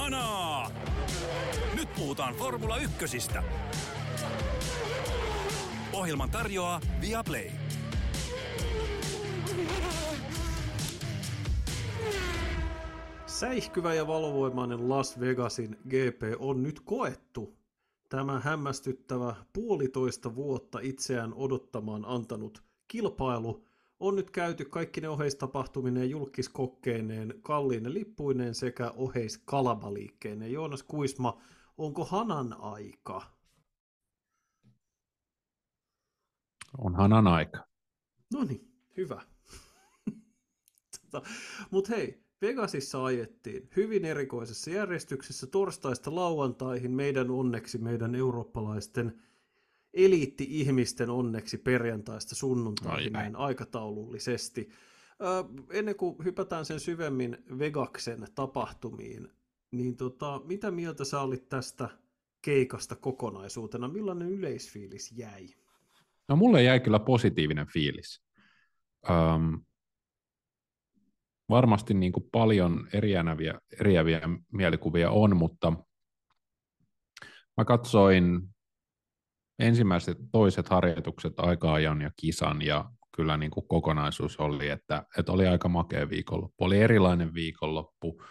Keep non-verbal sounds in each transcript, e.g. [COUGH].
Kanaa! Nyt puhutaan Formula Ykkösistä. Ohjelman tarjoaa Viaplay. Säihkyvä ja valovoimainen Las Vegasin GP on nyt koettu. Tämä hämmästyttävä puolitoista vuotta itseään odottamaan antanut kilpailu on nyt käyty kaikki ne oheistapahtuminen julkiskokkeineen, kalliine lippuineen sekä oheiskalabaliikkeineen. Joonas Kuisma, onko hanan aika? On hanan aika. No niin, hyvä. [LAUGHS] tota, Mutta hei, Vegasissa ajettiin hyvin erikoisessa järjestyksessä torstaista lauantaihin meidän onneksi, meidän eurooppalaisten eliitti-ihmisten onneksi perjantaista sunnuntaihin näin aikataulullisesti. Ö, ennen kuin hypätään sen syvemmin Vegaksen tapahtumiin, niin tota, mitä mieltä sä olit tästä keikasta kokonaisuutena? Millainen yleisfiilis jäi? No mulle jäi kyllä positiivinen fiilis. Öm, varmasti niin kuin paljon eriäviä, eriäviä mielikuvia on, mutta mä katsoin ensimmäiset toiset harjoitukset aika-ajan ja kisan ja kyllä niin kuin kokonaisuus oli, että, että oli aika makea viikonloppu. Oli erilainen viikonloppu,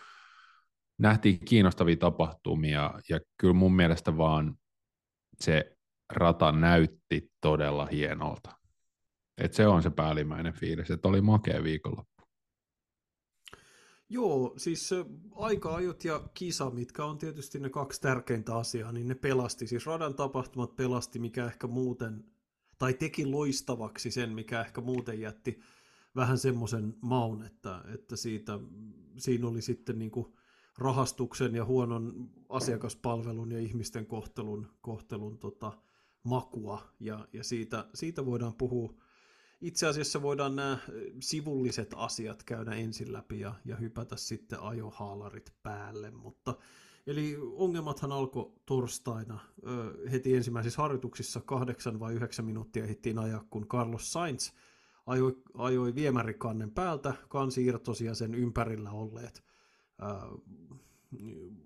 nähtiin kiinnostavia tapahtumia ja kyllä mun mielestä vaan se rata näytti todella hienolta. Et se on se päällimmäinen fiilis, että oli makea viikonloppu. Joo, siis aika-ajot ja kisa, mitkä on tietysti ne kaksi tärkeintä asiaa, niin ne pelasti. Siis radan tapahtumat pelasti, mikä ehkä muuten, tai teki loistavaksi sen, mikä ehkä muuten jätti vähän semmoisen maun, että, että siitä, siinä oli sitten niin kuin rahastuksen ja huonon asiakaspalvelun ja ihmisten kohtelun, kohtelun tota, makua, ja, ja siitä, siitä voidaan puhua itse asiassa voidaan nämä sivulliset asiat käydä ensin läpi ja, ja hypätä sitten ajohaalarit päälle, mutta Eli ongelmathan alkoi torstaina heti ensimmäisissä harjoituksissa kahdeksan vai yhdeksän minuuttia hittiin ajaa, kun Carlos Sainz ajoi, ajoi viemärikannen päältä, kansi irtosi ja sen ympärillä olleet ää,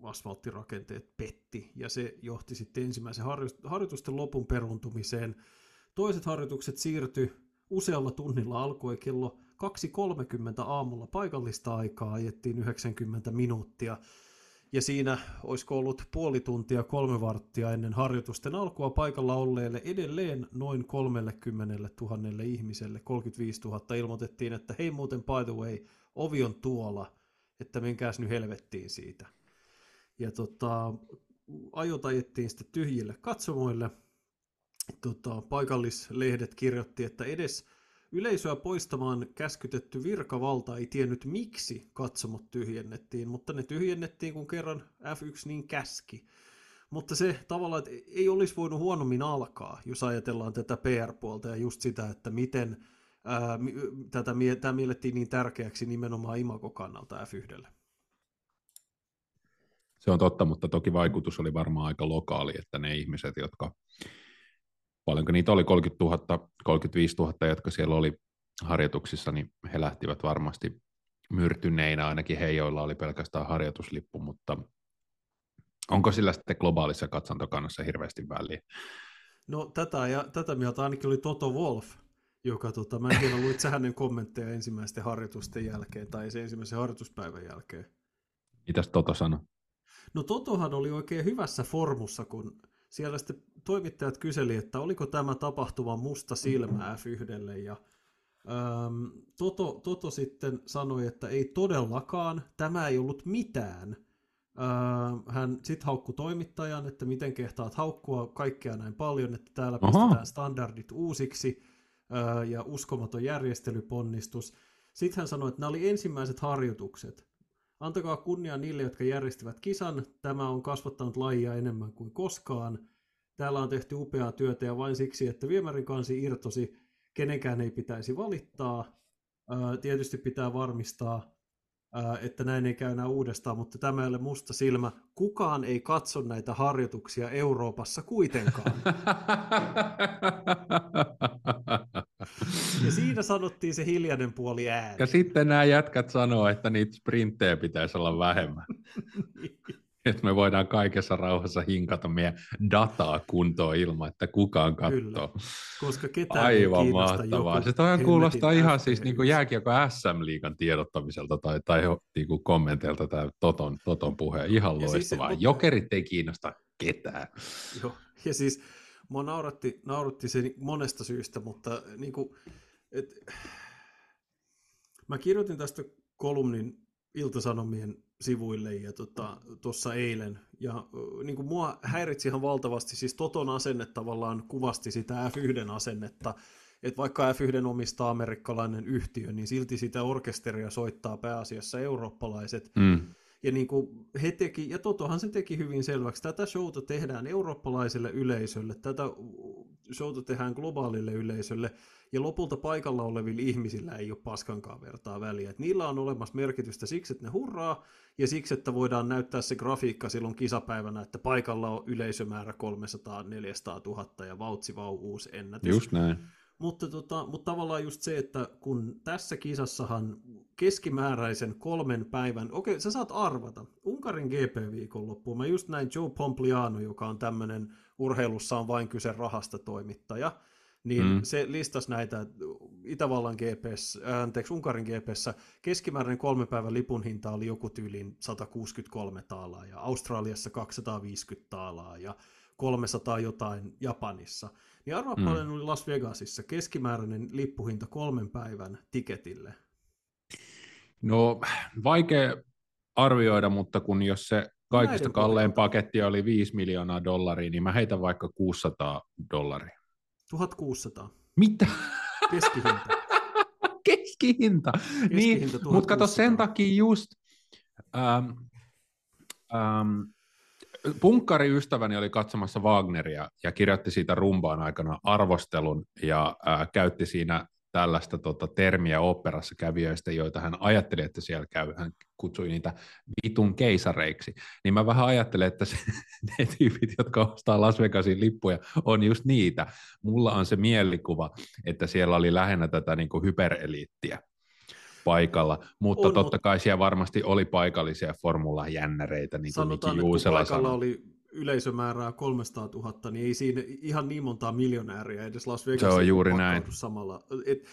asfalttirakenteet petti, ja se johti sitten ensimmäisen harjoitusten lopun peruntumiseen. Toiset harjoitukset siirtyi usealla tunnilla alkoi kello 2.30 aamulla paikallista aikaa, ajettiin 90 minuuttia. Ja siinä olisiko ollut puoli tuntia, kolme varttia ennen harjoitusten alkua paikalla olleelle edelleen noin 30 000 ihmiselle, 35 000 ilmoitettiin, että hei muuten by the way, ovi on tuolla, että menkääs nyt helvettiin siitä. Ja tota, ajot ajettiin sitten tyhjille katsomoille – tota, paikallislehdet kirjoitti, että edes yleisöä poistamaan käskytetty virkavalta ei tiennyt miksi katsomot tyhjennettiin, mutta ne tyhjennettiin kun kerran F1 niin käski. Mutta se tavallaan, että ei olisi voinut huonommin alkaa, jos ajatellaan tätä PR-puolta ja just sitä, että miten ää, tätä, tämä miellettiin niin tärkeäksi nimenomaan imago kannalta F1. Se on totta, mutta toki vaikutus oli varmaan aika lokaali, että ne ihmiset, jotka paljonko niitä oli, 30 000, 35 000, jotka siellä oli harjoituksissa, niin he lähtivät varmasti myrtyneinä, ainakin he, joilla oli pelkästään harjoituslippu, mutta onko sillä sitten globaalissa katsantokannassa hirveästi väliä? No tätä, ja, tätä mieltä ainakin oli Toto Wolf, joka, tota, mä en tiedä, luit sä hänen kommentteja ensimmäisten harjoitusten jälkeen tai se ensimmäisen harjoituspäivän jälkeen. Mitäs Toto sanoi? No Totohan oli oikein hyvässä formussa, kun siellä sitten toimittajat kyseli, että oliko tämä tapahtuma musta silmä F1, ja äm, Toto, Toto sitten sanoi, että ei todellakaan, tämä ei ollut mitään. Ähm, hän sitten haukkui toimittajan, että miten kehtaat haukkua kaikkea näin paljon, että täällä Aha. pistetään standardit uusiksi äh, ja uskomaton järjestelyponnistus. Sitten hän sanoi, että nämä oli ensimmäiset harjoitukset. Antakaa kunnia niille, jotka järjestivät kisan. Tämä on kasvattanut lajia enemmän kuin koskaan. Täällä on tehty upeaa työtä ja vain siksi, että viemärin kansi irtosi, kenenkään ei pitäisi valittaa. Tietysti pitää varmistaa, että näin ei käy enää uudestaan, mutta tämä ei ole musta silmä. Kukaan ei katso näitä harjoituksia Euroopassa kuitenkaan. [LAUGHS] Ja siinä sanottiin se hiljainen puoli ääni. Ja sitten nämä jätkät sanoo, että niitä sprinttejä pitäisi olla vähemmän. [LAUGHS] että me voidaan kaikessa rauhassa hinkata meidän dataa kuntoon ilman, että kukaan katsoo. Kyllä, koska ketään Aivan mahtavaa. Se toi kuulostaa ihan siis niin kuin jääkiekko SM-liigan tiedottamiselta tai, tai niin kuin kommenteilta tämä Toton, Toton puhe. Ihan ja loistavaa. Siis, Jokerit ei kiinnosta ketään. Joo, ja siis mua nauratti, nauratti se monesta syystä, mutta niin kuin, et, mä kirjoitin tästä kolumnin Iltasanomien sivuille ja tuossa tota, eilen. Ja niin kuin mua häiritsi ihan valtavasti, siis Toton asenne tavallaan kuvasti sitä F1-asennetta, että vaikka F1 omistaa amerikkalainen yhtiö, niin silti sitä orkesteria soittaa pääasiassa eurooppalaiset. Mm. Ja niin kuin he teki, ja Totohan se teki hyvin selväksi, tätä showta tehdään eurooppalaiselle yleisölle, tätä showta tehdään globaalille yleisölle, ja lopulta paikalla olevilla ihmisillä ei ole paskankaan vertaa väliä. Et niillä on olemassa merkitystä siksi, että ne hurraa, ja siksi, että voidaan näyttää se grafiikka silloin kisapäivänä, että paikalla on yleisömäärä 300-400 000 ja vautsi vau uusi ennätys. Just näin. Mutta, tota, mutta tavallaan just se, että kun tässä kisassahan keskimääräisen kolmen päivän, okei, sä saat arvata, Unkarin GP-viikonloppuun, mä just näin Joe Pompliano, joka on tämmöinen urheilussa on vain kyse rahasta toimittaja, niin mm. se listasi näitä Itävallan GPS, anteeksi, Unkarin GPssä keskimääräinen kolmen päivän lipun hinta oli joku tyyliin 163 taalaa ja Australiassa 250 taalaa ja 300 jotain Japanissa. Niin arvaa mm. paljon oli Las Vegasissa keskimääräinen lippuhinta kolmen päivän tiketille. No vaikea arvioida, mutta kun jos se kaikista Näiden kallein paketti oli 5 miljoonaa dollaria, niin mä heitän vaikka 600 dollaria. 1600. Mitä? Keskihinta. [LAUGHS] Keskihinta. Niin, mutta kato sen takia just, ähm, ähm, punkkariystäväni oli katsomassa Wagneria ja kirjoitti siitä rumbaan aikana arvostelun ja äh, käytti siinä tällaista tota, termiä operassa kävijöistä, joita hän ajatteli, että siellä käy. Hän kutsui niitä vitun keisareiksi. Niin mä vähän ajattelen, että se, [LAUGHS] ne tyypit, jotka ostaa Las Vegasin lippuja, on just niitä. Mulla on se mielikuva, että siellä oli lähinnä tätä niin kuin hypereliittiä paikalla, mutta on, totta kai siellä varmasti oli paikallisia formulajännäreitä, niin kuin Sanotaan, Miki Juusela paikalla oli yleisömäärää 300 000, niin ei siinä ihan niin montaa miljonääriä edes Las Vegas. Se on juuri näin. Samalla. Et,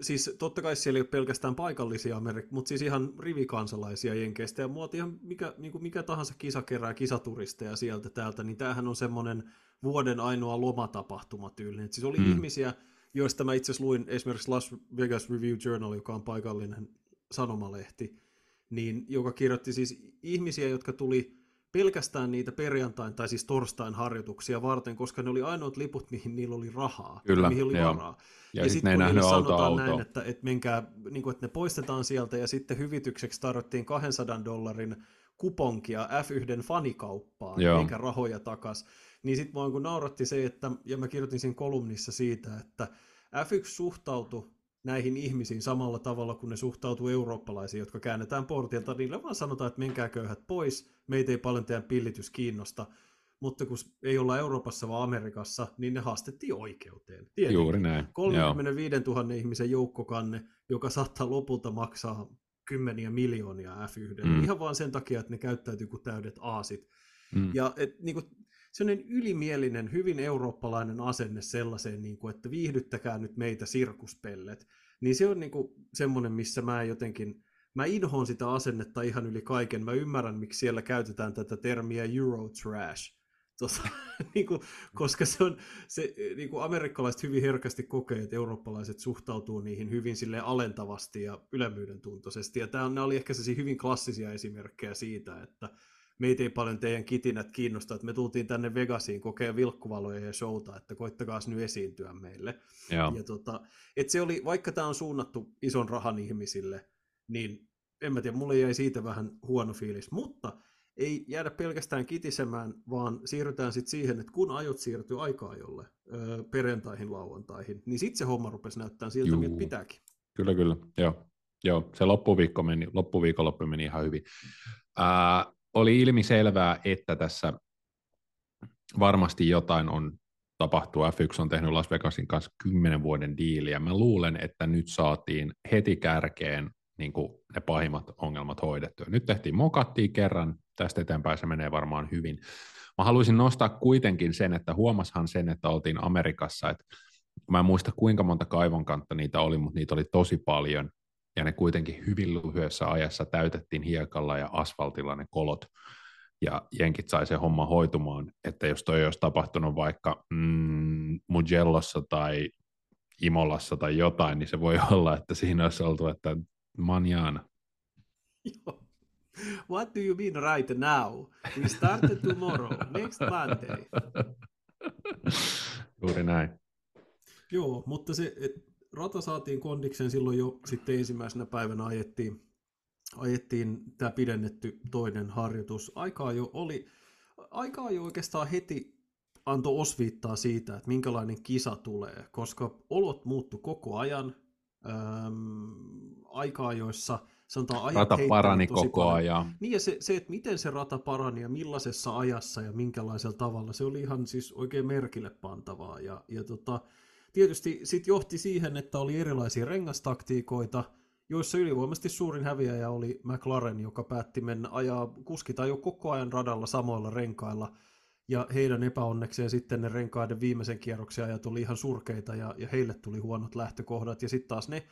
siis totta kai siellä ei ole pelkästään paikallisia Amerik- mutta siis ihan rivikansalaisia Jenkeistä ja muoti ihan mikä, niin kuin mikä tahansa kisa kerää kisaturisteja sieltä täältä, niin tämähän on semmoinen vuoden ainoa lomatapahtuma tyylinen. siis oli mm. ihmisiä, joista mä itse luin esimerkiksi Las Vegas Review Journal, joka on paikallinen sanomalehti, niin joka kirjoitti siis ihmisiä, jotka tuli pelkästään niitä perjantain tai siis torstain harjoituksia varten, koska ne oli ainoat liput, mihin niillä oli rahaa, Kyllä, mihin oli joo. varaa. Ja, ja sitten kun niille sanotaan auto. näin, että, että, menkää, niin kuin, että ne poistetaan sieltä ja sitten hyvitykseksi tarvittiin 200 dollarin kuponkia F1 fanikauppaan, Joo. eikä rahoja takas. Niin sitten mua nauratti se, että, ja mä kirjoitin siinä kolumnissa siitä, että F1 suhtautui näihin ihmisiin samalla tavalla kuin ne suhtautuu eurooppalaisiin, jotka käännetään portilta, niille vaan sanotaan, että menkää köyhät pois, meitä ei paljon teidän pillitys kiinnosta, mutta kun ei olla Euroopassa vaan Amerikassa, niin ne haastettiin oikeuteen. Tietenkin. Juuri näin. 35 000 ihmisen joukkokanne, joka saattaa lopulta maksaa kymmeniä miljoonia F1. Mm. Ihan vaan sen takia, että ne käyttäytyy kuin täydet aasit. Mm. Ja et, niin kuin, sellainen ylimielinen, hyvin eurooppalainen asenne sellaiseen, niin kuin, että viihdyttäkää nyt meitä sirkuspellet, niin se on niin kuin semmoinen, missä mä jotenkin, mä inhoon sitä asennetta ihan yli kaiken. Mä ymmärrän, miksi siellä käytetään tätä termiä Eurotrash, Tuossa, [LAUGHS] niin kuin, koska se on, se, niin kuin amerikkalaiset hyvin herkästi kokee, että eurooppalaiset suhtautuu niihin hyvin sille alentavasti ja ylemmyyden tuntoisesti. Ja tämä, nämä oli ehkä hyvin klassisia esimerkkejä siitä, että meitä ei paljon teidän kitinät kiinnosta, että me tultiin tänne Vegasiin kokea vilkkuvaloja ja showta, että koittakaa nyt esiintyä meille. Joo. Ja tota, et se oli, vaikka tämä on suunnattu ison rahan ihmisille, niin en mä tiedä, mulle jäi siitä vähän huono fiilis, mutta ei jäädä pelkästään kitisemään, vaan siirrytään sitten siihen, että kun ajot siirtyy aikaa jolle perjantaihin, lauantaihin, niin sitten se homma rupesi näyttämään siltä, Juu. miltä pitääkin. Kyllä, kyllä. Joo. Joo, se loppuviikko meni, loppuviikonloppu meni ihan hyvin. Ää, oli ilmi selvää, että tässä varmasti jotain on tapahtuu. F1 on tehnyt Las Vegasin kanssa kymmenen vuoden diiliä. Mä luulen, että nyt saatiin heti kärkeen niin kuin ne pahimmat ongelmat hoidettua. Nyt tehtiin mokattiin kerran, tästä eteenpäin se menee varmaan hyvin. Mä haluaisin nostaa kuitenkin sen, että huomashan sen, että oltiin Amerikassa, että mä en muista kuinka monta kaivon kantta niitä oli, mutta niitä oli tosi paljon, ja ne kuitenkin hyvin lyhyessä ajassa täytettiin hiekalla ja asfaltilla ne kolot, ja jenkit sai sen homma hoitumaan, että jos toi olisi tapahtunut vaikka mm, Mugellossa tai Imolassa tai jotain, niin se voi [LAUGHS] olla, että siinä olisi oltu, että manjana. What do you mean right now? We started tomorrow, next Monday. Juuri näin. Joo, mutta se, et, rata saatiin kondikseen silloin jo sitten ensimmäisenä päivänä ajettiin, ajettiin tämä pidennetty toinen harjoitus. Aikaa jo oli, aikaa jo oikeastaan heti antoi osviittaa siitä, että minkälainen kisa tulee, koska olot muuttu koko ajan. Öm, aikaa, joissa sanotaan ajat Rata parani koko paljon. ajan. Niin ja se, se, että miten se rata parani ja millaisessa ajassa ja minkälaisella tavalla, se oli ihan siis oikein merkille pantavaa. Ja, ja tota, tietysti sitten johti siihen, että oli erilaisia rengastaktiikoita, joissa ylivoimaisesti suurin häviäjä oli McLaren, joka päätti mennä ajaa kuskita jo koko ajan radalla samoilla renkailla, ja heidän epäonnekseen sitten ne renkaiden viimeisen kierroksen ajat oli ihan surkeita, ja, ja heille tuli huonot lähtökohdat, ja sitten taas ne,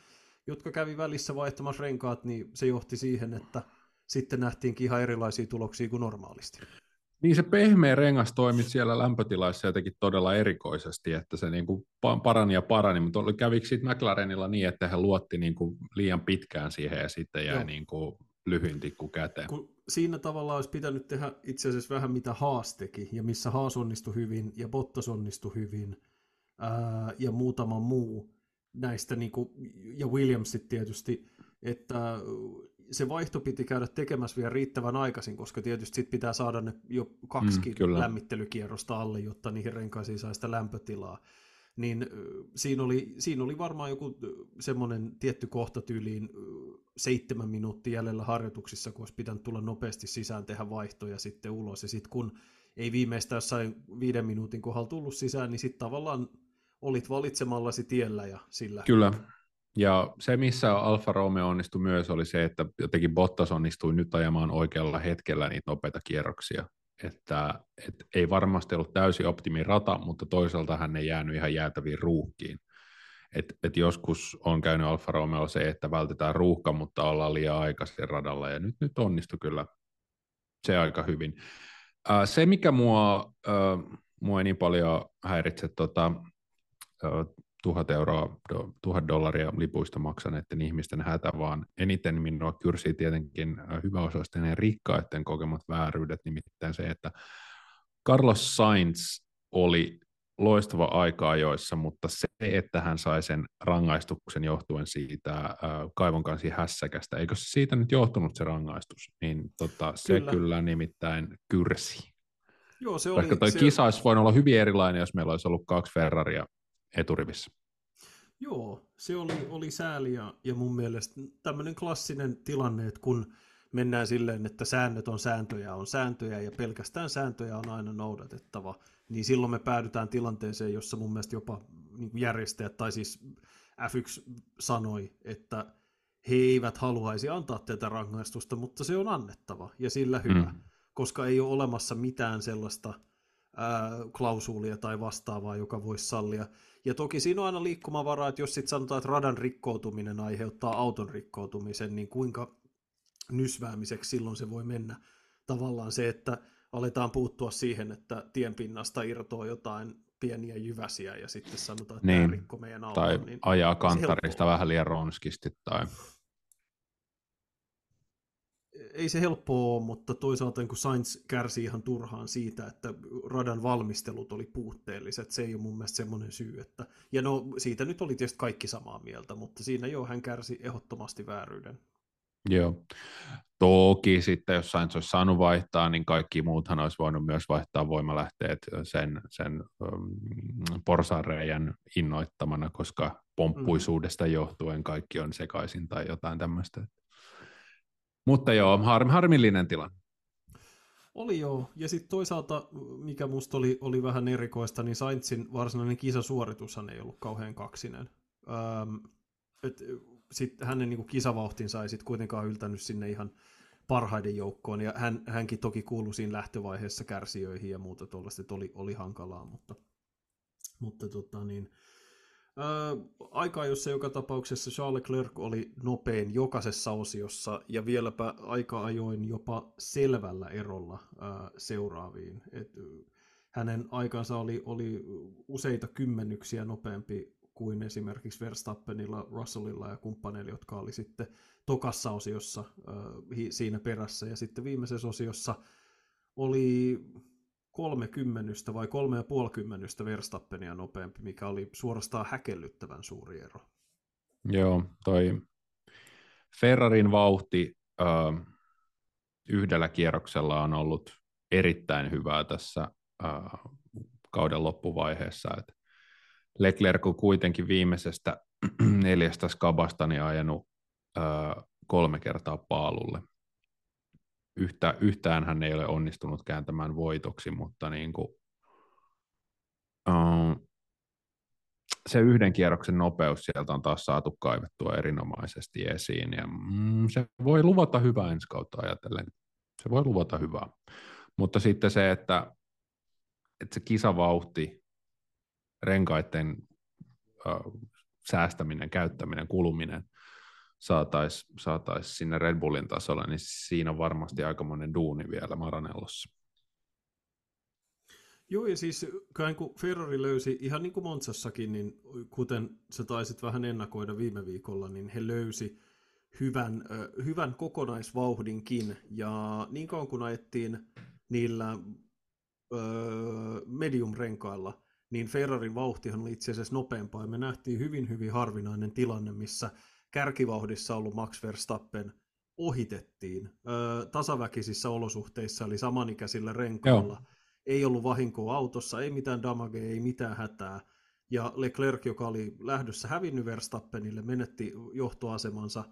jotka kävi välissä vaihtamassa renkaat, niin se johti siihen, että sitten nähtiinkin ihan erilaisia tuloksia kuin normaalisti. Niin se pehmeä rengas toimi siellä lämpötilaissa jotenkin todella erikoisesti, että se niin kuin parani ja parani, mutta oli, kävikö sitten McLarenilla niin, että he luotti niin kuin liian pitkään siihen ja sitten jäi niin kuin lyhyin tikku käteen? Kun siinä tavalla olisi pitänyt tehdä itse asiassa vähän mitä Haas teki, ja missä Haas onnistui hyvin, ja Bottas onnistui hyvin, ää, ja muutama muu näistä, niin kuin, ja Williamsit tietysti, että se vaihto piti käydä tekemässä vielä riittävän aikaisin, koska tietysti sit pitää saada ne jo kaksi mm, lämmittelykierrosta alle, jotta niihin renkaisiin saa sitä lämpötilaa. Niin siinä oli, siinä oli varmaan joku semmoinen tietty kohta tyyliin seitsemän minuuttia jäljellä harjoituksissa, kun olisi pitänyt tulla nopeasti sisään tehdä vaihtoja sitten ulos. Ja sitten kun ei viimeistään jossain viiden minuutin kohdalla tullut sisään, niin sitten tavallaan olit valitsemallasi tiellä ja sillä. Kyllä, ja se, missä Alfa Romeo onnistui myös, oli se, että jotenkin Bottas onnistui nyt ajamaan oikealla hetkellä niitä nopeita kierroksia. Että, et ei varmasti ollut täysin optimi rata, mutta toisaalta hän ei jäänyt ihan jäätäviin ruuhkiin. Et, et joskus on käynyt Alfa Romeo se, että vältetään ruuhka, mutta ollaan liian aikaisin radalla, ja nyt, nyt onnistui kyllä se aika hyvin. Ää, se, mikä mua, ää, mua ei niin paljon häiritse tota, tuhat euroa, tuhat dollaria lipuista maksaneiden ihmisten hätä, vaan eniten minua kyrsii tietenkin hyväosaisten ja rikkaiden kokemat vääryydet, nimittäin se, että Carlos Sainz oli loistava aika ajoissa, mutta se, että hän sai sen rangaistuksen johtuen siitä äh, kaivon kansi hässäkästä, eikö se siitä nyt johtunut se rangaistus, niin tota, se kyllä. kyllä nimittäin kyrsi. Joo, se Vaikka toi se... kisa olisi voinut olla hyvin erilainen, jos meillä olisi ollut kaksi Ferraria eturivissä. Joo, se oli, oli sääli ja, ja mun mielestä tämmöinen klassinen tilanne, että kun mennään silleen, että säännöt on sääntöjä, on sääntöjä ja pelkästään sääntöjä on aina noudatettava, niin silloin me päädytään tilanteeseen, jossa mun mielestä jopa niin järjestäjät, tai siis F1 sanoi, että he eivät haluaisi antaa tätä rangaistusta, mutta se on annettava ja sillä hyvä, mm. koska ei ole olemassa mitään sellaista ää, klausuulia tai vastaavaa, joka voisi sallia. Ja toki siinä on aina liikkumavaraa, että jos sitten sanotaan, että radan rikkoutuminen aiheuttaa auton rikkoutumisen, niin kuinka nysväämiseksi silloin se voi mennä. Tavallaan se, että aletaan puuttua siihen, että tienpinnasta irtoaa jotain pieniä jyväsiä ja sitten sanotaan, että niin. tämä rikko meidän auton. Tai niin ajaa kantarista vähän liian ronskisti tai ei se helppoa ole, mutta toisaalta niin kun Sainz kärsi ihan turhaan siitä, että radan valmistelut oli puutteelliset. Se ei ole mun mielestä semmoinen syy. Että, ja no siitä nyt oli tietysti kaikki samaa mieltä, mutta siinä jo hän kärsi ehdottomasti vääryyden. Joo. Toki sitten, jos Sainz olisi saanut vaihtaa, niin kaikki muuthan olisi voinut myös vaihtaa voimalähteet sen, sen um, porsareijän innoittamana, koska pomppuisuudesta johtuen kaikki on sekaisin tai jotain tämmöistä. Mutta joo, har, harmillinen tilanne. Oli joo, ja sitten toisaalta, mikä musta oli, oli vähän erikoista, niin Sainzin varsinainen kisasuoritushan ei ollut kauhean kaksinen. Öm, et sit hänen niinku kisavauhtinsa ei sitten kuitenkaan yltänyt sinne ihan parhaiden joukkoon, ja hän, hänkin toki kuului siinä lähtövaiheessa kärsijöihin ja muuta tuollaista, oli, oli hankalaa, mutta, mutta tota niin, ää, aikaa, jossa joka tapauksessa Charles Leclerc oli nopein jokaisessa osiossa, ja vieläpä aika ajoin jopa selvällä erolla seuraaviin. Et, hänen aikansa oli, oli useita kymmenyksiä nopeampi kuin esimerkiksi Verstappenilla, Russellilla ja kumppaneilla, jotka oli sitten tokassa osiossa siinä perässä. Ja sitten viimeisessä osiossa oli kolme kymmenystä vai kolme ja puoli kymmenystä Verstappenia nopeampi, mikä oli suorastaan häkellyttävän suuri ero. Joo, toi Ferrarin vauhti äh, yhdellä kierroksella on ollut erittäin hyvää tässä äh, kauden loppuvaiheessa. Et Leclerc on kuitenkin viimeisestä [CLEARS THROAT] neljästä skabasta niin ajanut äh, kolme kertaa paalulle. Yhtä, yhtään hän ei ole onnistunut kääntämään voitoksi, mutta niin kuin, äh, se yhden kierroksen nopeus sieltä on taas saatu kaivettua erinomaisesti esiin, ja mm, se voi luvata hyvää ensi kautta ajatellen. Se voi luvata hyvää. Mutta sitten se, että että se kisavauhti, renkaiden äh, säästäminen, käyttäminen, kuluminen saataisiin saatais sinne Red Bullin tasolle, niin siinä on varmasti aikamoinen duuni vielä Maranellossa. Joo, ja siis kun Ferrari löysi, ihan niin kuin Monsassakin, niin kuten sä taisit vähän ennakoida viime viikolla, niin he löysi hyvän, hyvän kokonaisvauhdinkin, ja niin kauan kun ajettiin niillä medium-renkailla, niin Ferrarin vauhtihan oli itse asiassa nopeampaa, ja me nähtiin hyvin, hyvin harvinainen tilanne, missä kärkivauhdissa ollut Max Verstappen ohitettiin öö, tasaväkisissä olosuhteissa, eli samanikäisillä renkailla. Joo. Ei ollut vahinkoa autossa, ei mitään damage, ei mitään hätää. Ja Leclerc, joka oli lähdössä hävinnyt Verstappenille, menetti johtoasemansa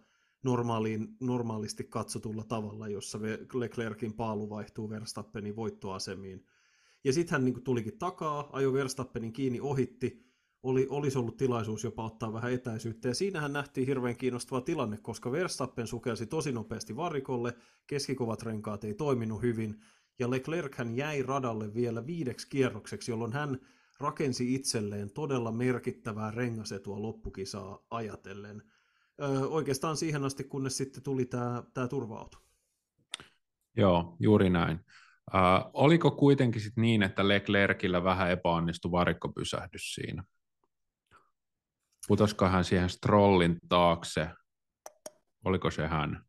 normaaliin, normaalisti katsotulla tavalla, jossa Leclercin paalu vaihtuu Verstappenin voittoasemiin. Ja sitten hän niin tulikin takaa, ajoi Verstappenin kiinni, ohitti, oli, olisi ollut tilaisuus jopa ottaa vähän etäisyyttä. Ja siinähän nähtiin hirveän kiinnostava tilanne, koska Verstappen sukelsi tosi nopeasti varikolle, keskikovat renkaat ei toiminut hyvin, ja Leclerc hän jäi radalle vielä viideksi kierrokseksi, jolloin hän rakensi itselleen todella merkittävää rengasetua loppukisaa ajatellen. Öö, oikeastaan siihen asti, kunnes sitten tuli tämä turva-auto. Joo, juuri näin. Uh, oliko kuitenkin sit niin, että Leclercillä vähän epäonnistui varikkopysähdys siinä? Putosko hän siihen Strollin taakse? Oliko se hän?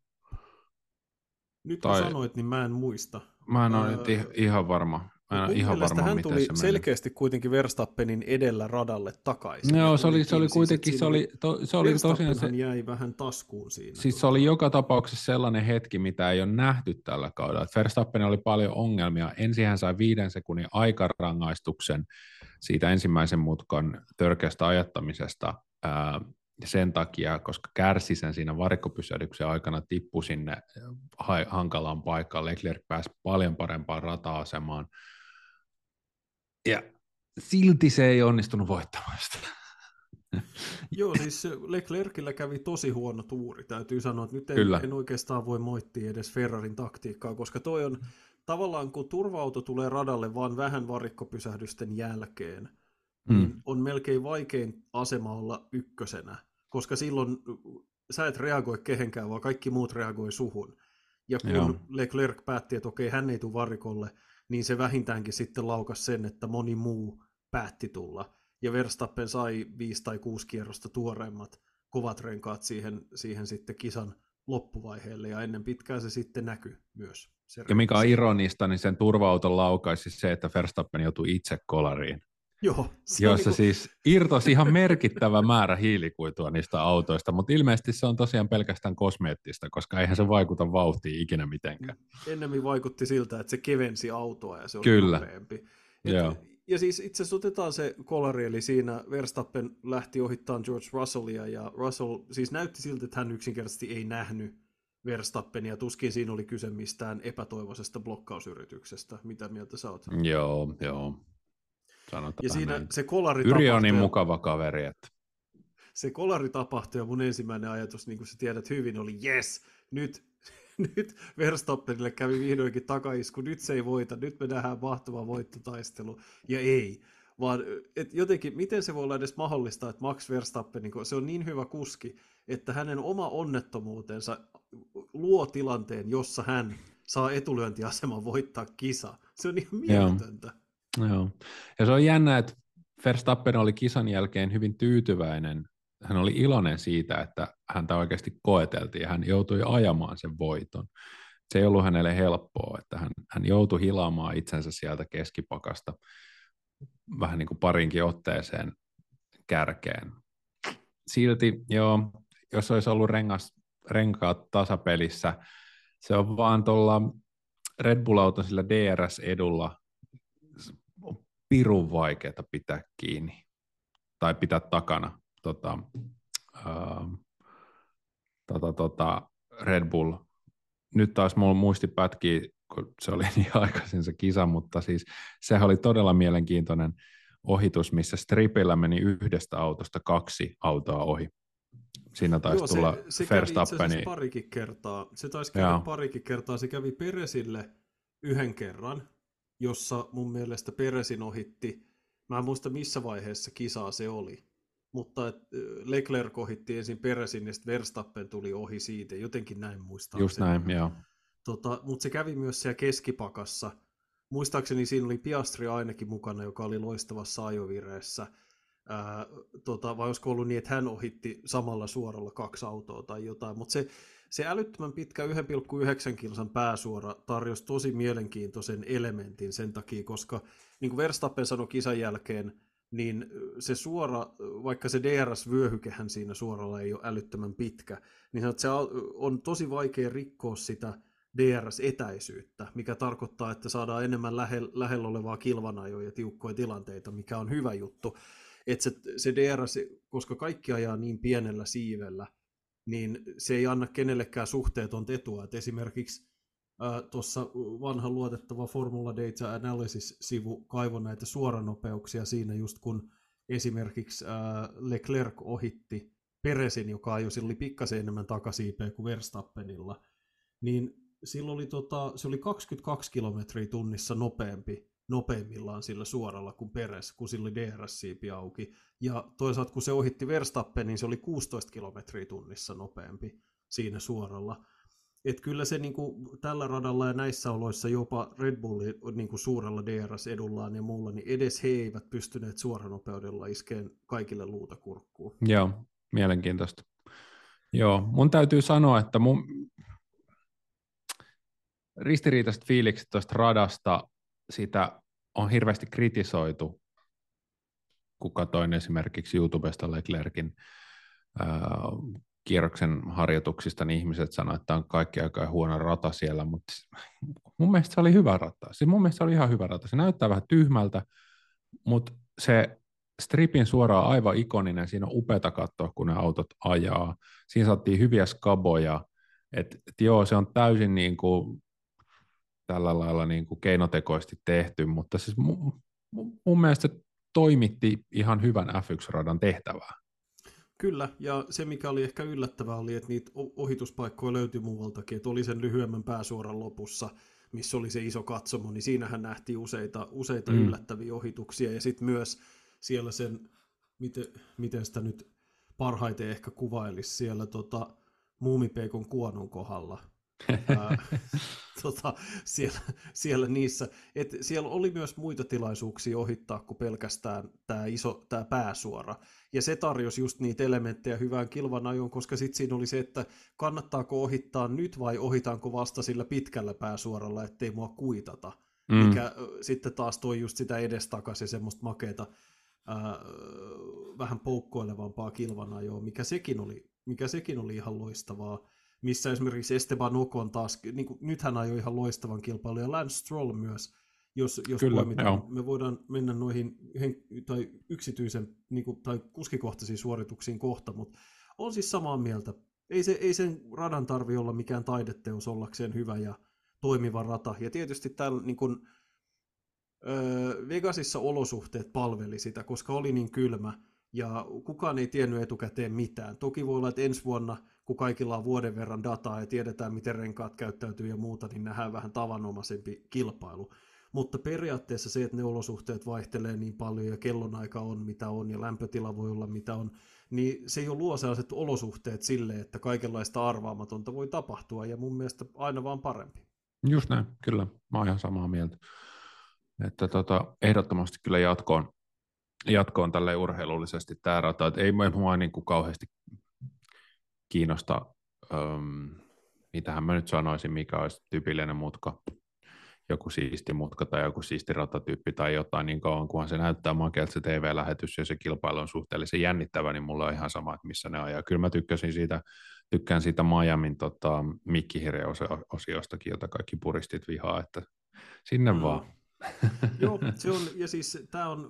Nyt tai... sanoit, niin mä en muista. Mä en ole uh, ihan varma. Mä en ihan varma, hän tuli se meni. selkeästi kuitenkin Verstappenin edellä radalle takaisin. Joo, se oli, se oli kuitenkin, se oli, to, se oli tosiaan se... jäi vähän taskuun siinä. Siis se oli joka tapauksessa sellainen hetki, mitä ei ole nähty tällä kaudella. Verstappen oli paljon ongelmia. Ensin hän sai viiden sekunnin aikarangaistuksen siitä ensimmäisen mutkan törkeästä ajattamisesta ää, sen takia, koska kärsi sen siinä varikkopysähdyksen aikana, tippui sinne hankalaan paikkaan. Leclerc pääsi paljon parempaan rata-asemaan ja silti se ei onnistunut voittamaan sitä. [LAUGHS] Joo, siis Leclercillä kävi tosi huono tuuri, täytyy sanoa, että nyt en, Kyllä. en oikeastaan voi moittia edes Ferrarin taktiikkaa, koska toi on tavallaan, kun turva-auto tulee radalle vaan vähän varikkopysähdysten jälkeen, mm. niin on melkein vaikein asema olla ykkösenä, koska silloin sä et reagoi kehenkään, vaan kaikki muut reagoi suhun. Ja kun Joo. Leclerc päätti, että okei, hän ei tule varikolle, niin se vähintäänkin sitten laukas sen, että moni muu päätti tulla. Ja Verstappen sai viisi tai kuusi kierrosta tuoreimmat kovat renkaat siihen, siihen sitten kisan loppuvaiheelle, ja ennen pitkään se sitten näkyy myös. Se ja mikä on ironista, niin sen turva-auton laukaisi se, että Verstappen joutui itse kolariin. Joo. Jossa niin kuin... siis irtosi ihan merkittävä määrä hiilikuitua niistä autoista, mutta ilmeisesti se on tosiaan pelkästään kosmeettista, koska eihän se vaikuta vauhtiin ikinä mitenkään. Ennemmin vaikutti siltä, että se kevensi autoa ja se oli Kyllä. nopeampi. Et, ja siis itse asiassa otetaan se kolari, eli siinä Verstappen lähti ohittaan George Russellia, ja Russell siis näytti siltä, että hän yksinkertaisesti ei nähnyt Verstappenia, tuskin siinä oli kyse mistään epätoivoisesta blokkausyrityksestä. Mitä mieltä sä oot? Joo, joo. Sanotaan ja siinä näin. se kolari Yri on niin mukava kaveri, että... Se kolari tapahtui ja mun ensimmäinen ajatus, niin kuin sä tiedät hyvin, oli yes, nyt, [LAUGHS] nyt Verstappenille kävi vihdoinkin takaisku, nyt se ei voita, nyt me nähdään mahtava voittotaistelu, ja ei. Vaan et jotenkin, miten se voi olla edes mahdollista, että Max Verstappen, niin se on niin hyvä kuski, että hänen oma onnettomuutensa luo tilanteen, jossa hän saa etulyöntiaseman voittaa kisa. Se on ihan mieletöntä. Joo. Joo. Ja se on jännä, että Verstappen oli kisan jälkeen hyvin tyytyväinen. Hän oli iloinen siitä, että häntä oikeasti koeteltiin ja hän joutui ajamaan sen voiton. Se ei ollut hänelle helppoa, että hän, hän joutui hilaamaan itsensä sieltä keskipakasta vähän niin kuin parinkin otteeseen kärkeen. Silti, joo, jos olisi ollut rengas, renkaat tasapelissä, se on vaan tuolla Red Bull-auton sillä DRS-edulla pirun vaikeaa pitää kiinni tai pitää takana tota, uh, tota, tota, Red Bull. Nyt taas mulla muisti pätkiä, kun se oli [LAUGHS] niin aikaisin se kisa, mutta siis sehän oli todella mielenkiintoinen ohitus, missä stripillä meni yhdestä autosta kaksi autoa ohi. Siinä taisi Joo, tulla se, se Verstappeni. parikin kertaa. Se taisi käydä Joo. parikin kertaa. Se kävi Peresille yhden kerran, jossa mun mielestä Peresin ohitti. Mä en muista missä vaiheessa kisaa se oli. Mutta et, ö, Leclerc ohitti ensin Peresin ja sitten Verstappen tuli ohi siitä. Jotenkin näin muistaa. Just näin, joo. Tota, mutta se kävi myös siellä keskipakassa. Muistaakseni siinä oli Piastri ainakin mukana, joka oli loistavassa ajovireessä. Ää, tota, vai olisiko ollut niin, että hän ohitti samalla suoralla kaksi autoa tai jotain. Mutta se, se älyttömän pitkä 1,9 kilsan pääsuora tarjosi tosi mielenkiintoisen elementin sen takia, koska niin kuin Verstappen sanoi kisan jälkeen, niin se suora, vaikka se DRS-vyöhykehän siinä suoralla ei ole älyttömän pitkä, niin se on tosi vaikea rikkoa sitä DRS-etäisyyttä, mikä tarkoittaa, että saadaan enemmän lähellä, lähellä olevaa kilvanajoja ja tiukkoja tilanteita, mikä on hyvä juttu. Että se, se DRS, koska kaikki ajaa niin pienellä siivellä, niin se ei anna kenellekään suhteeton etua. Et esimerkiksi tuossa vanha luotettava Formula Data Analysis-sivu kaivoi näitä suoranopeuksia siinä just kun esimerkiksi ää, Leclerc ohitti Peresin, joka ajoi, sillä oli pikkasen enemmän takasiipeä kuin Verstappenilla, niin silloin oli tota, se oli 22 kilometriä tunnissa nopeampi nopeimmillaan sillä suoralla kuin Peres, kun sillä oli DRS-siipi auki. Ja toisaalta kun se ohitti Verstappen, niin se oli 16 kilometriä tunnissa nopeampi siinä suoralla. Et kyllä se niinku, tällä radalla ja näissä oloissa jopa Red Bullin niinku, suurella DRS-edullaan ja muulla, niin edes he eivät pystyneet suoranopeudella iskeen kaikille luuta kurkkuun. Joo, mielenkiintoista. Joo, mun täytyy sanoa, että mun ristiriitaiset fiilikset tuosta radasta, sitä on hirveästi kritisoitu, kun katsoin esimerkiksi YouTubesta Leclerkin kierroksen harjoituksista, niin ihmiset sanoivat, että on kaikki aika huono rata siellä, mutta mun mielestä se oli hyvä rata. Siis mun mielestä se oli ihan hyvä rata. Se näyttää vähän tyhmältä, mutta se stripin suoraan aivan ikoninen, siinä on upeata katsoa, kun ne autot ajaa. Siinä saatiin hyviä skaboja, että et joo, se on täysin niin kuin tällä lailla niin kuin keinotekoisesti tehty, mutta siis mun, mun mielestä se toimitti ihan hyvän F1-radan tehtävää. Kyllä, ja se mikä oli ehkä yllättävää oli, että niitä ohituspaikkoja löytyi muualtakin, että oli sen lyhyemmän pääsuoran lopussa, missä oli se iso katsomo, niin siinähän nähtiin useita, useita mm. yllättäviä ohituksia, ja sitten myös siellä sen, miten, miten sitä nyt parhaiten ehkä kuvailisi siellä tota, muumipeikon kuonon kohdalla, ää, [LAUGHS] [LAUGHS] tota, siellä, siellä, niissä, et siellä oli myös muita tilaisuuksia ohittaa kuin pelkästään tämä iso tää pääsuora. Ja se tarjosi just niitä elementtejä hyvään kilvan ajoon, koska sitten siinä oli se, että kannattaako ohittaa nyt vai ohitaanko vasta sillä pitkällä pääsuoralla, ettei mua kuitata. Mm. Mikä sitten taas toi just sitä edestakaisin semmoista makeeta ää, vähän poukkoilevampaa kilvanajoa, mikä sekin oli, mikä sekin oli ihan loistavaa missä esimerkiksi Esteban Ocon taas, niin kuin, nythän ajoi ihan loistavan kilpailun, ja Lance Stroll myös, jos, jos Kyllä, poimitaan, joo. me voidaan mennä noihin hen, tai yksityisen niin kuin, tai kuskikohtaisiin suorituksiin kohta, mutta on siis samaa mieltä. Ei, se, ei sen radan tarvi olla mikään taideteos ollakseen hyvä ja toimiva rata. Ja tietysti täällä niin kuin, öö, Vegasissa olosuhteet palveli sitä, koska oli niin kylmä, ja kukaan ei tiennyt etukäteen mitään. Toki voi olla, että ensi vuonna, kun kaikilla on vuoden verran dataa ja tiedetään, miten renkaat käyttäytyy ja muuta, niin nähdään vähän tavanomaisempi kilpailu. Mutta periaatteessa se, että ne olosuhteet vaihtelee niin paljon ja kellonaika on mitä on ja lämpötila voi olla mitä on, niin se jo luo sellaiset olosuhteet sille, että kaikenlaista arvaamatonta voi tapahtua ja mun mielestä aina vaan parempi. Just näin, kyllä. Mä oon ihan samaa mieltä. Että tota, ehdottomasti kyllä jatkoon, jatkoon tälle urheilullisesti tämä rata. Että ei mua niin kuin kauheasti kiinnosta, um, mitähän mä nyt sanoisin, mikä olisi tyypillinen mutka joku siisti mutka tai joku siisti ratatyyppi tai jotain niin kauan, kunhan se näyttää makealta se TV-lähetys ja se kilpailu on suhteellisen jännittävä, niin mulla on ihan sama, että missä ne ajaa. Kyllä mä tykkäsin siitä, tykkään siitä Miamin tota, mikkihirja-osiostakin, jota kaikki puristit vihaa, että sinne mm. vaan. [LAUGHS] Joo, se on, ja siis tämä on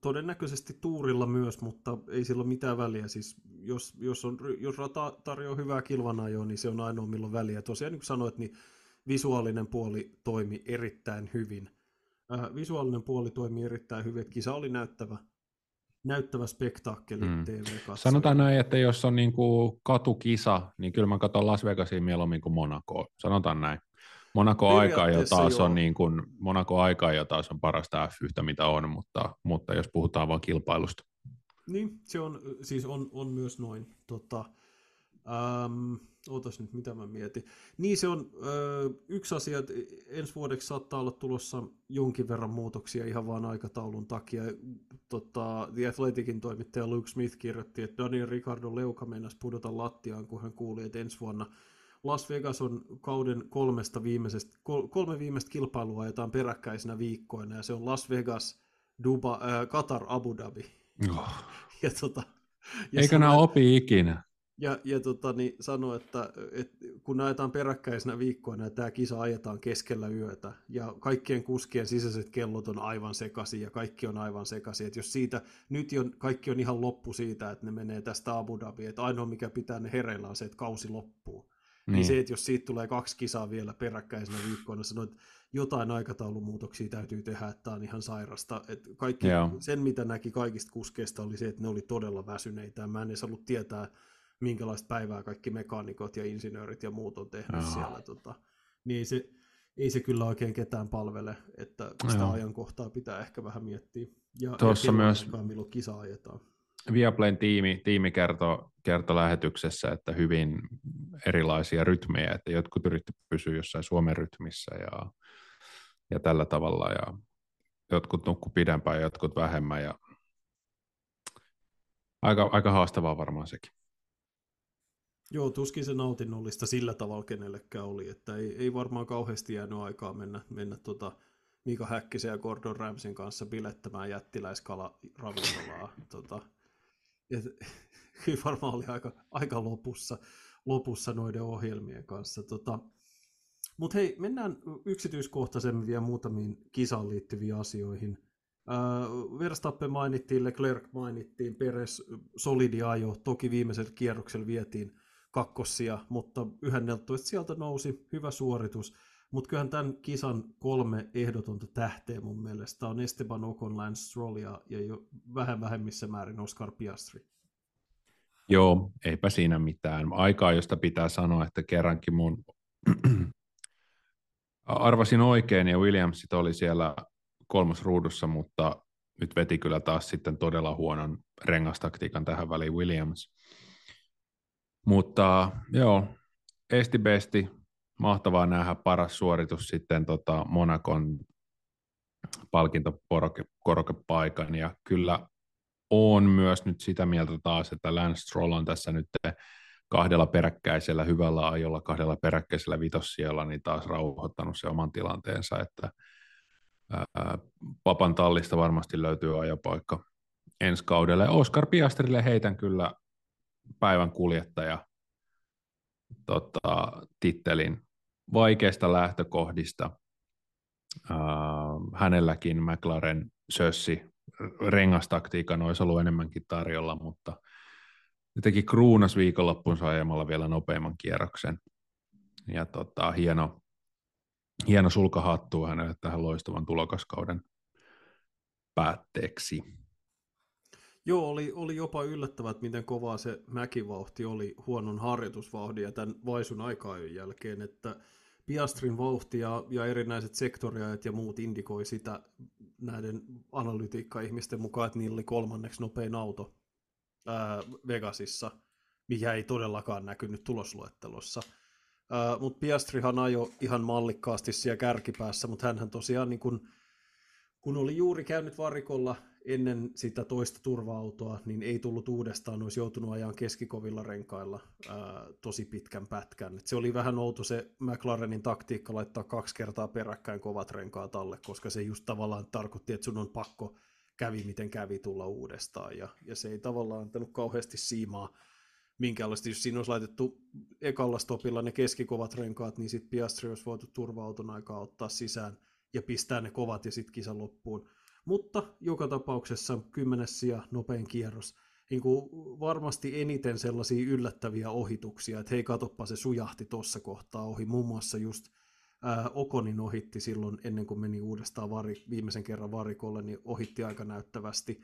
todennäköisesti tuurilla myös, mutta ei sillä ole mitään väliä. Siis jos, jos, on, jos rata tarjoaa hyvää kilvanajoa, niin se on ainoa milloin väliä. Tosiaan niin kuin sanoit, niin visuaalinen puoli toimi erittäin hyvin. Äh, visuaalinen puoli toimi erittäin hyvin, että kisa oli näyttävä, näyttävä spektaakkeli mm. tv Sanotaan näin, että jos on niin kuin katukisa, niin kyllä mä katson Las Vegasia mieluummin kuin Monaco. Sanotaan näin. Monaco aika jo taas on niin kuin, Monaco aika jo taas on parasta F1, mitä on, mutta, mutta jos puhutaan vain kilpailusta. Niin, se on, siis on, on myös noin. Tota, ähm, Ootas nyt, mitä mä mietin. Niin se on ö, yksi asia, että ensi vuodeksi saattaa olla tulossa jonkin verran muutoksia ihan vaan aikataulun takia. Tota, The Athleticin toimittaja Luke Smith kirjoitti, että Daniel Ricardo leuka meinasi pudota lattiaan, kun hän kuuli, että ensi vuonna Las Vegas on kauden kolmesta viimeisestä, kolme viimeistä kilpailua ajetaan peräkkäisenä viikkoina, ja se on Las Vegas, Duba, äh, Qatar, Abu Dhabi. Oh. ja tota, ja Eikö nämä opi ikinä? Ja, ja tota, niin sanoi, että, että kun ajetaan peräkkäisenä viikkoina ja tämä kisa ajetaan keskellä yötä ja kaikkien kuskien sisäiset kellot on aivan sekaisin ja kaikki on aivan sekaisin, että jos siitä, nyt on, kaikki on ihan loppu siitä, että ne menee tästä Abu Dhabiin, että ainoa mikä pitää ne hereillä on se, että kausi loppuu. Niin. niin se, että jos siitä tulee kaksi kisaa vielä peräkkäisenä viikkoina, sanoit, että jotain aikataulumuutoksia täytyy tehdä, että tämä on ihan sairasta. Että kaikki, sen, mitä näki kaikista kuskeista, oli se, että ne oli todella väsyneitä. Mä en edes ollut tietää, minkälaista päivää kaikki mekaanikot ja insinöörit ja muut on tehnyt Joo. siellä. Tota, niin se, ei se kyllä oikein ketään palvele, että sitä Joo. ajankohtaa pitää ehkä vähän miettiä. Ja, Tuossa myös milloin kisa ajetaan. Viaplayn tiimi, tiimi kertoi, kertoi lähetyksessä, että hyvin erilaisia rytmejä, että jotkut yritti pysyä jossain Suomen rytmissä ja, ja tällä tavalla, ja jotkut nukku pidempään, jotkut vähemmän, ja aika, aika haastavaa varmaan sekin. Joo, tuskin se nautinnollista sillä tavalla kenellekään oli, että ei, ei varmaan kauheasti jäänyt aikaa mennä, mennä tota Mika Häkkisen ja Gordon Ramsin kanssa bilettämään jättiläiskalaravintolaa. tota, et, [LAUGHS] kyllä varmaan oli aika, aika lopussa, lopussa noiden ohjelmien kanssa. Tota, Mutta hei, mennään yksityiskohtaisemmin vielä muutamiin kisaan liittyviin asioihin. Äh, Verstappen mainittiin, Leclerc mainittiin, Peres solidi ajo, toki viimeisellä kierroksella vietiin kakkosia, mutta yhdenneltoista sieltä nousi hyvä suoritus. Mutta kyllähän tämän kisan kolme ehdotonta tähteä mun mielestä on Esteban Ocon, Lance Stroll ja, ja jo vähän vähemmissä määrin Oscar Piastri. Joo, eipä siinä mitään. Aikaa, josta pitää sanoa, että kerrankin mun [CLEARS THROAT] arvasin oikein ja Williamsit oli siellä kolmosruudussa, mutta nyt veti kyllä taas sitten todella huonon rengastaktiikan tähän väliin Williams. Mutta joo, esti besti, mahtavaa nähdä paras suoritus sitten tota Monakon palkintokorokepaikan ja kyllä on myös nyt sitä mieltä taas, että Lance Stroll on tässä nyt kahdella peräkkäisellä hyvällä ajolla, kahdella peräkkäisellä vitossijoilla, niin taas rauhoittanut se oman tilanteensa, että ää, Papan tallista varmasti löytyy ajopaikka ensi kaudelle. Oscar Piastrille heitän kyllä päivän kuljettaja tota, tittelin vaikeista lähtökohdista. Uh, hänelläkin McLaren sössi rengastaktiikan olisi ollut enemmänkin tarjolla, mutta jotenkin kruunas viikonloppuun ajamalla vielä nopeamman kierroksen. Ja tota, hieno, hieno sulkahattu hänelle tähän loistavan tulokaskauden päätteeksi. Joo, oli, oli jopa yllättävää, että miten kovaa se mäkivauhti oli huonon harjoitusvauhdin ja tämän vaisun aikaajun jälkeen, että Piastrin vauhti ja, ja erinäiset sektoriajat ja muut indikoi sitä näiden analytiikka-ihmisten mukaan, että niillä oli kolmanneksi nopein auto ää, Vegasissa, mikä ei todellakaan näkynyt tulosluettelossa. Mutta Piastrihan ajoi ihan mallikkaasti siellä kärkipäässä, mutta hän tosiaan niin kun, kun oli juuri käynyt varikolla ennen sitä toista turva-autoa, niin ei tullut uudestaan, olisi joutunut ajan keskikovilla renkailla ää, tosi pitkän pätkän. Et se oli vähän outo se McLarenin taktiikka laittaa kaksi kertaa peräkkäin kovat renkaat alle, koska se just tavallaan tarkoitti, että sun on pakko kävi miten kävi tulla uudestaan, ja, ja se ei tavallaan antanut kauheasti siimaa minkäänlaista, jos siinä olisi laitettu ekalla stopilla ne keskikovat renkaat, niin sitten Piastri olisi voitu turva-auton aikaa ottaa sisään ja pistää ne kovat ja sitten kisan loppuun. Mutta joka tapauksessa kymmenes sija, nopein kierros. Niin kuin varmasti eniten sellaisia yllättäviä ohituksia, että hei katoppa se sujahti tuossa kohtaa ohi. Muun muassa just ää, Okonin ohitti silloin ennen kuin meni uudestaan vari, viimeisen kerran varikolle, niin ohitti aika näyttävästi.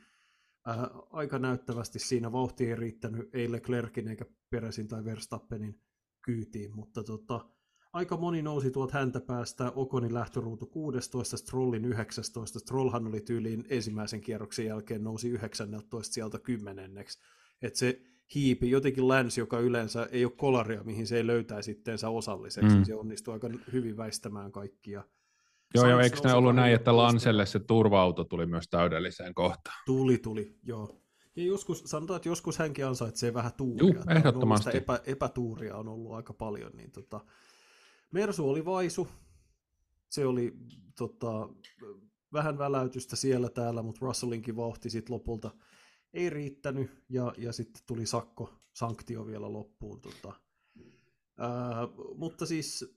Ää, aika näyttävästi siinä vauhti ei riittänyt, ei Leclerkin eikä Peresin tai Verstappenin kyytiin, mutta tota, aika moni nousi tuolta häntä päästä, Okonin lähtöruutu 16, Strollin 19, Strollhan oli tyyliin ensimmäisen kierroksen jälkeen nousi 19 sieltä kymmenenneksi, että se hiipi, jotenkin länsi, joka yleensä ei ole kolaria, mihin se ei löytäisi itteensä osalliseksi, mm. se onnistui aika hyvin väistämään kaikkia. Joo, joo, eikö ne ollut näin, että Lanselle se turva-auto tuli myös täydelliseen kohtaan? Tuli, tuli, joo. Ja joskus, sanotaan, että joskus hänkin ansaitsee vähän tuuria. Juu, ehdottomasti. Epä, epätuuria on ollut aika paljon, niin tota, Mersu oli vaisu, se oli tota, vähän väläytystä siellä täällä, mutta Russellinkin vauhti sitten lopulta ei riittänyt, ja, ja sitten tuli sakko, sanktio vielä loppuun. Tota. Ää, mutta siis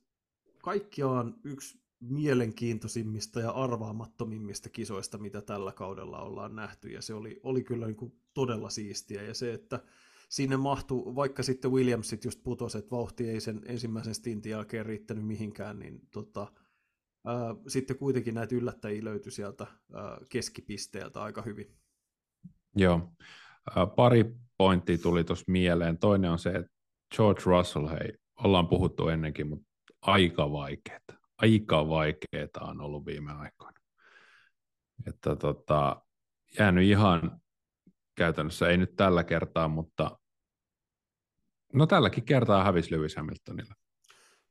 kaikkiaan yksi mielenkiintoisimmista ja arvaamattomimmista kisoista, mitä tällä kaudella ollaan nähty, ja se oli, oli kyllä niin kuin todella siistiä, ja se, että sinne mahtui, vaikka sitten Williamsit just putosi, että vauhti ei sen ensimmäisen stintin jälkeen riittänyt mihinkään, niin tota, ää, sitten kuitenkin näitä yllättäjiä löytyi sieltä ää, keskipisteeltä aika hyvin. Joo, ää, pari pointtia tuli tuossa mieleen. Toinen on se, että George Russell, hei, ollaan puhuttu ennenkin, mutta aika vaikeaa. Aika vaikeaa on ollut viime aikoina. Että tota, jäänyt ihan käytännössä, ei nyt tällä kertaa, mutta no tälläkin kertaa hävisi Lewis Hamiltonille.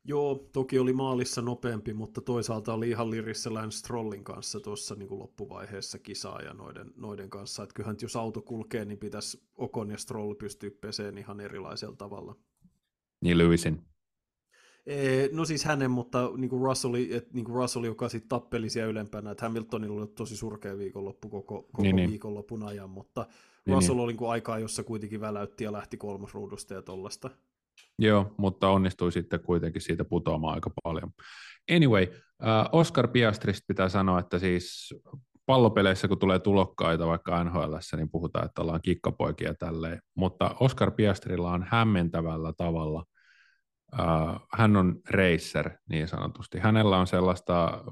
Joo, toki oli maalissa nopeampi, mutta toisaalta oli ihan lirissä Lance Strollin kanssa tuossa niin loppuvaiheessa kisaa ja noiden, noiden kanssa. Että kyllähän jos auto kulkee, niin pitäisi Okon ja Stroll pystyä peseen ihan erilaisella tavalla. Niin Lewisin. No siis hänen, mutta niin kuin Russell, et, niin kuin Russell, joka sitten tappeli siellä ylempänä, että Hamiltonilla oli tosi surkea viikonloppu koko, koko niin, niin. viikonlopun ajan, mutta niin, Russell niin. oli niin aikaa, jossa kuitenkin väläytti ja lähti kolmosruudusta ja tollasta. Joo, mutta onnistui sitten kuitenkin siitä putoamaan aika paljon. Anyway, äh, Oscar Piastrista pitää sanoa, että siis pallopeleissä, kun tulee tulokkaita vaikka NHL, niin puhutaan, että ollaan kikkapoikia tälleen, mutta Oscar Piastrilla on hämmentävällä tavalla, äh, hän on racer niin sanotusti, hänellä on sellaista,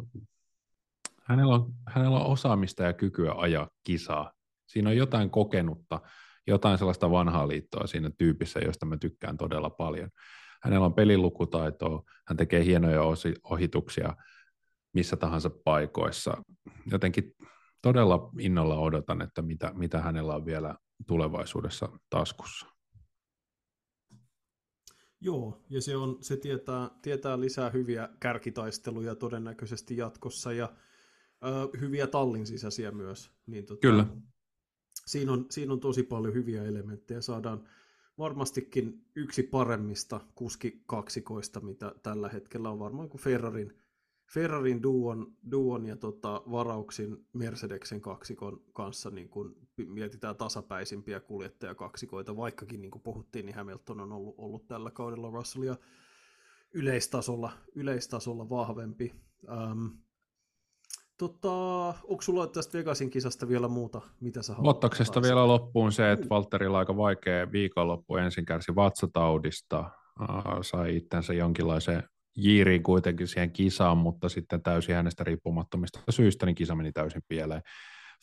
hänellä on, hänellä on osaamista ja kykyä ajaa kisaa, siinä on jotain kokenutta, jotain sellaista vanhaa liittoa siinä tyypissä, josta mä tykkään todella paljon. Hänellä on pelilukutaitoa, hän tekee hienoja ohituksia missä tahansa paikoissa. Jotenkin todella innolla odotan, että mitä, mitä hänellä on vielä tulevaisuudessa taskussa. Joo, ja se, on, se tietää, tietää lisää hyviä kärkitaisteluja todennäköisesti jatkossa ja ö, hyviä tallin sisäisiä myös. Niin tota, Kyllä siinä on, siinä on tosi paljon hyviä elementtejä. Saadaan varmastikin yksi paremmista kuskikaksikoista, mitä tällä hetkellä on varmaan kuin Ferrarin, Ferrarin duon, duon ja tota, varauksin Mercedeksen kaksikon kanssa niin kun mietitään tasapäisimpiä kuljettajakaksikoita, vaikkakin niin kuin puhuttiin, niin Hamilton on ollut, ollut tällä kaudella Russellia yleistasolla, yleistasolla vahvempi. Ähm, Tota, onko sulla tästä Vegasin kisasta vielä muuta, mitä sä haluat? Ottaksesta vielä loppuun se, että Valterilla aika vaikea viikonloppu ensin kärsi vatsataudista, sai itsensä jonkinlaisen jiiriin kuitenkin siihen kisaan, mutta sitten täysin hänestä riippumattomista syistä, niin kisa meni täysin pieleen.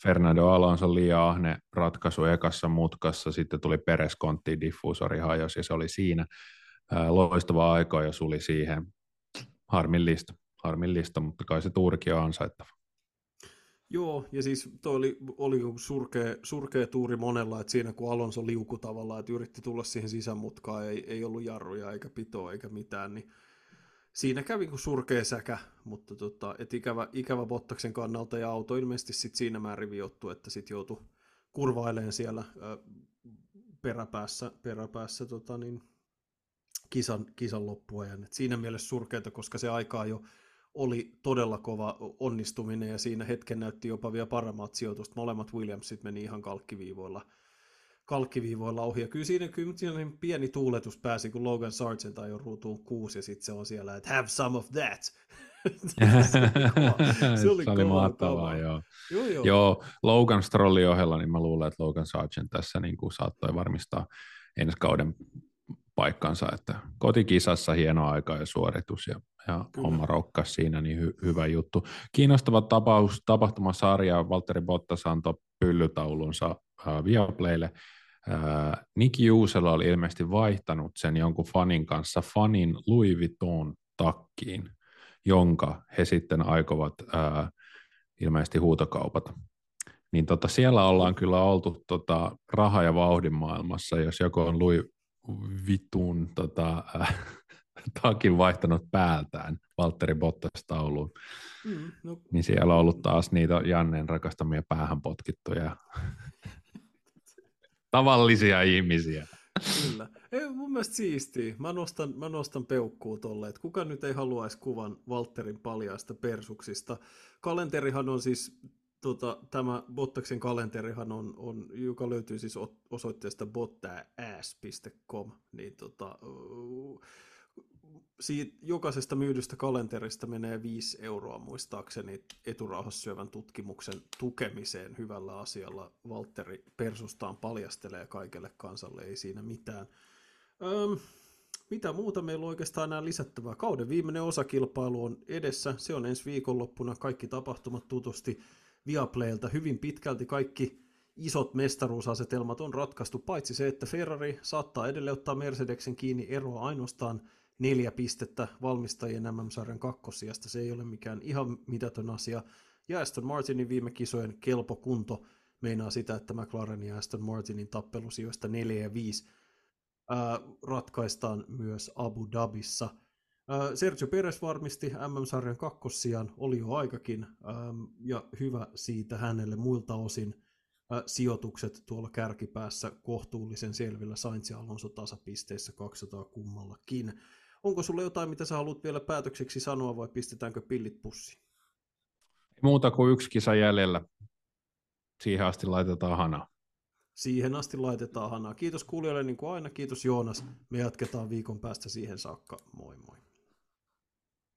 Fernando Alonso liian ahne ratkaisu ekassa mutkassa, sitten tuli Pereskontti, diffuusori hajos ja se oli siinä. Loistava aika ja suli siihen. Harmillista, harmillista, mutta kai se tuurikin on ansaittava. Joo, ja siis toi oli, oli surkea, surkea tuuri monella, että siinä kun Alonso liuku tavallaan, että yritti tulla siihen sisämutkaan, ei, ei ollut jarruja eikä pitoa eikä mitään, niin siinä kävi kuin surkea säkä, mutta tota, et ikävä, ikävä Bottaksen kannalta ja auto ilmeisesti sit siinä määrin viottu, että sitten joutui kurvailemaan siellä ö, peräpäässä, peräpäässä tota, niin, kisan, kisan loppuajan. Et siinä mielessä surkeita, koska se aikaa jo oli todella kova onnistuminen ja siinä hetken näytti jopa vielä paremmat sijoitusta. Molemmat Williamsit meni ihan kalkkiviivoilla, kalkkiviivoilla ohi. Ja kyllä siinä, kyllä siinä niin pieni tuuletus pääsi, kun Logan Sargent ajoi ruutuun kuusi ja sitten se on siellä, että have some of that. [LAUGHS] se oli, se oli mahtavaa, joo. Joo, joo. joo, Logan Strollin ohella, niin mä luulen, että Logan Sargent tässä niin kuin saattoi varmistaa ensi kauden paikkansa, että kotikisassa hieno aika ja suoritus ja, ja homma rokkas siinä, niin hy, hyvä juttu. Kiinnostava tapaus, tapahtumasarja, Valtteri Bottas antoi pyllytaulunsa äh, Viaplaylle. Äh, Nick Juusela oli ilmeisesti vaihtanut sen jonkun fanin kanssa fanin Louis Vuitton takkiin, jonka he sitten aikovat äh, ilmeisesti huutokaupata. Niin tota, siellä ollaan kyllä oltu tota, raha- ja vauhdin maailmassa, jos joku on Louis vitun tota, äh, takin vaihtanut päältään Valtteri Bottas-tauluun. Mm, no. Niin siellä on ollut taas niitä Jannen rakastamia päähän potkittuja [LAUGHS] tavallisia ihmisiä. Kyllä. Ei, mun mielestä siistiä. Mä nostan, mä nostan peukkuu tolle, että kuka nyt ei haluaisi kuvan Walterin paljaista persuksista. Kalenterihan on siis tota, tämä Bottaksen kalenterihan on, on, joka löytyy siis osoitteesta bottass.com, niin tota, siitä jokaisesta myydystä kalenterista menee 5 euroa muistaakseni eturauhassyövän tutkimuksen tukemiseen hyvällä asialla. Valtteri Persustaan paljastelee kaikelle kansalle, ei siinä mitään. Öm, mitä muuta meillä on oikeastaan enää lisättävää? Kauden viimeinen osakilpailu on edessä, se on ensi viikonloppuna, kaikki tapahtumat tutusti Viaplaylta hyvin pitkälti kaikki isot mestaruusasetelmat on ratkaistu, paitsi se, että Ferrari saattaa edelleen ottaa Mercedeksen kiinni eroa ainoastaan neljä pistettä valmistajien MM-sarjan kakkosijasta. Se ei ole mikään ihan mitätön asia. Ja Aston Martinin viime kisojen kelpo kunto meinaa sitä, että McLaren ja Aston Martinin tappelusijoista 4 ja 5 ää, ratkaistaan myös Abu Dhabissa – Sergio Perez varmisti MM-sarjan kakkossijan, oli jo aikakin, ja hyvä siitä hänelle muilta osin. Sijoitukset tuolla kärkipäässä kohtuullisen selvillä Sainz ja Alonso tasapisteissä 200 kummallakin. Onko sulle jotain, mitä sä haluat vielä päätökseksi sanoa vai pistetäänkö pillit pussiin? Muuta kuin yksi kisa jäljellä. Siihen asti laitetaan hana. Siihen asti laitetaan hanaa. Kiitos kuulijoille niin kuin aina. Kiitos Joonas. Me jatketaan viikon päästä siihen saakka. Moi moi.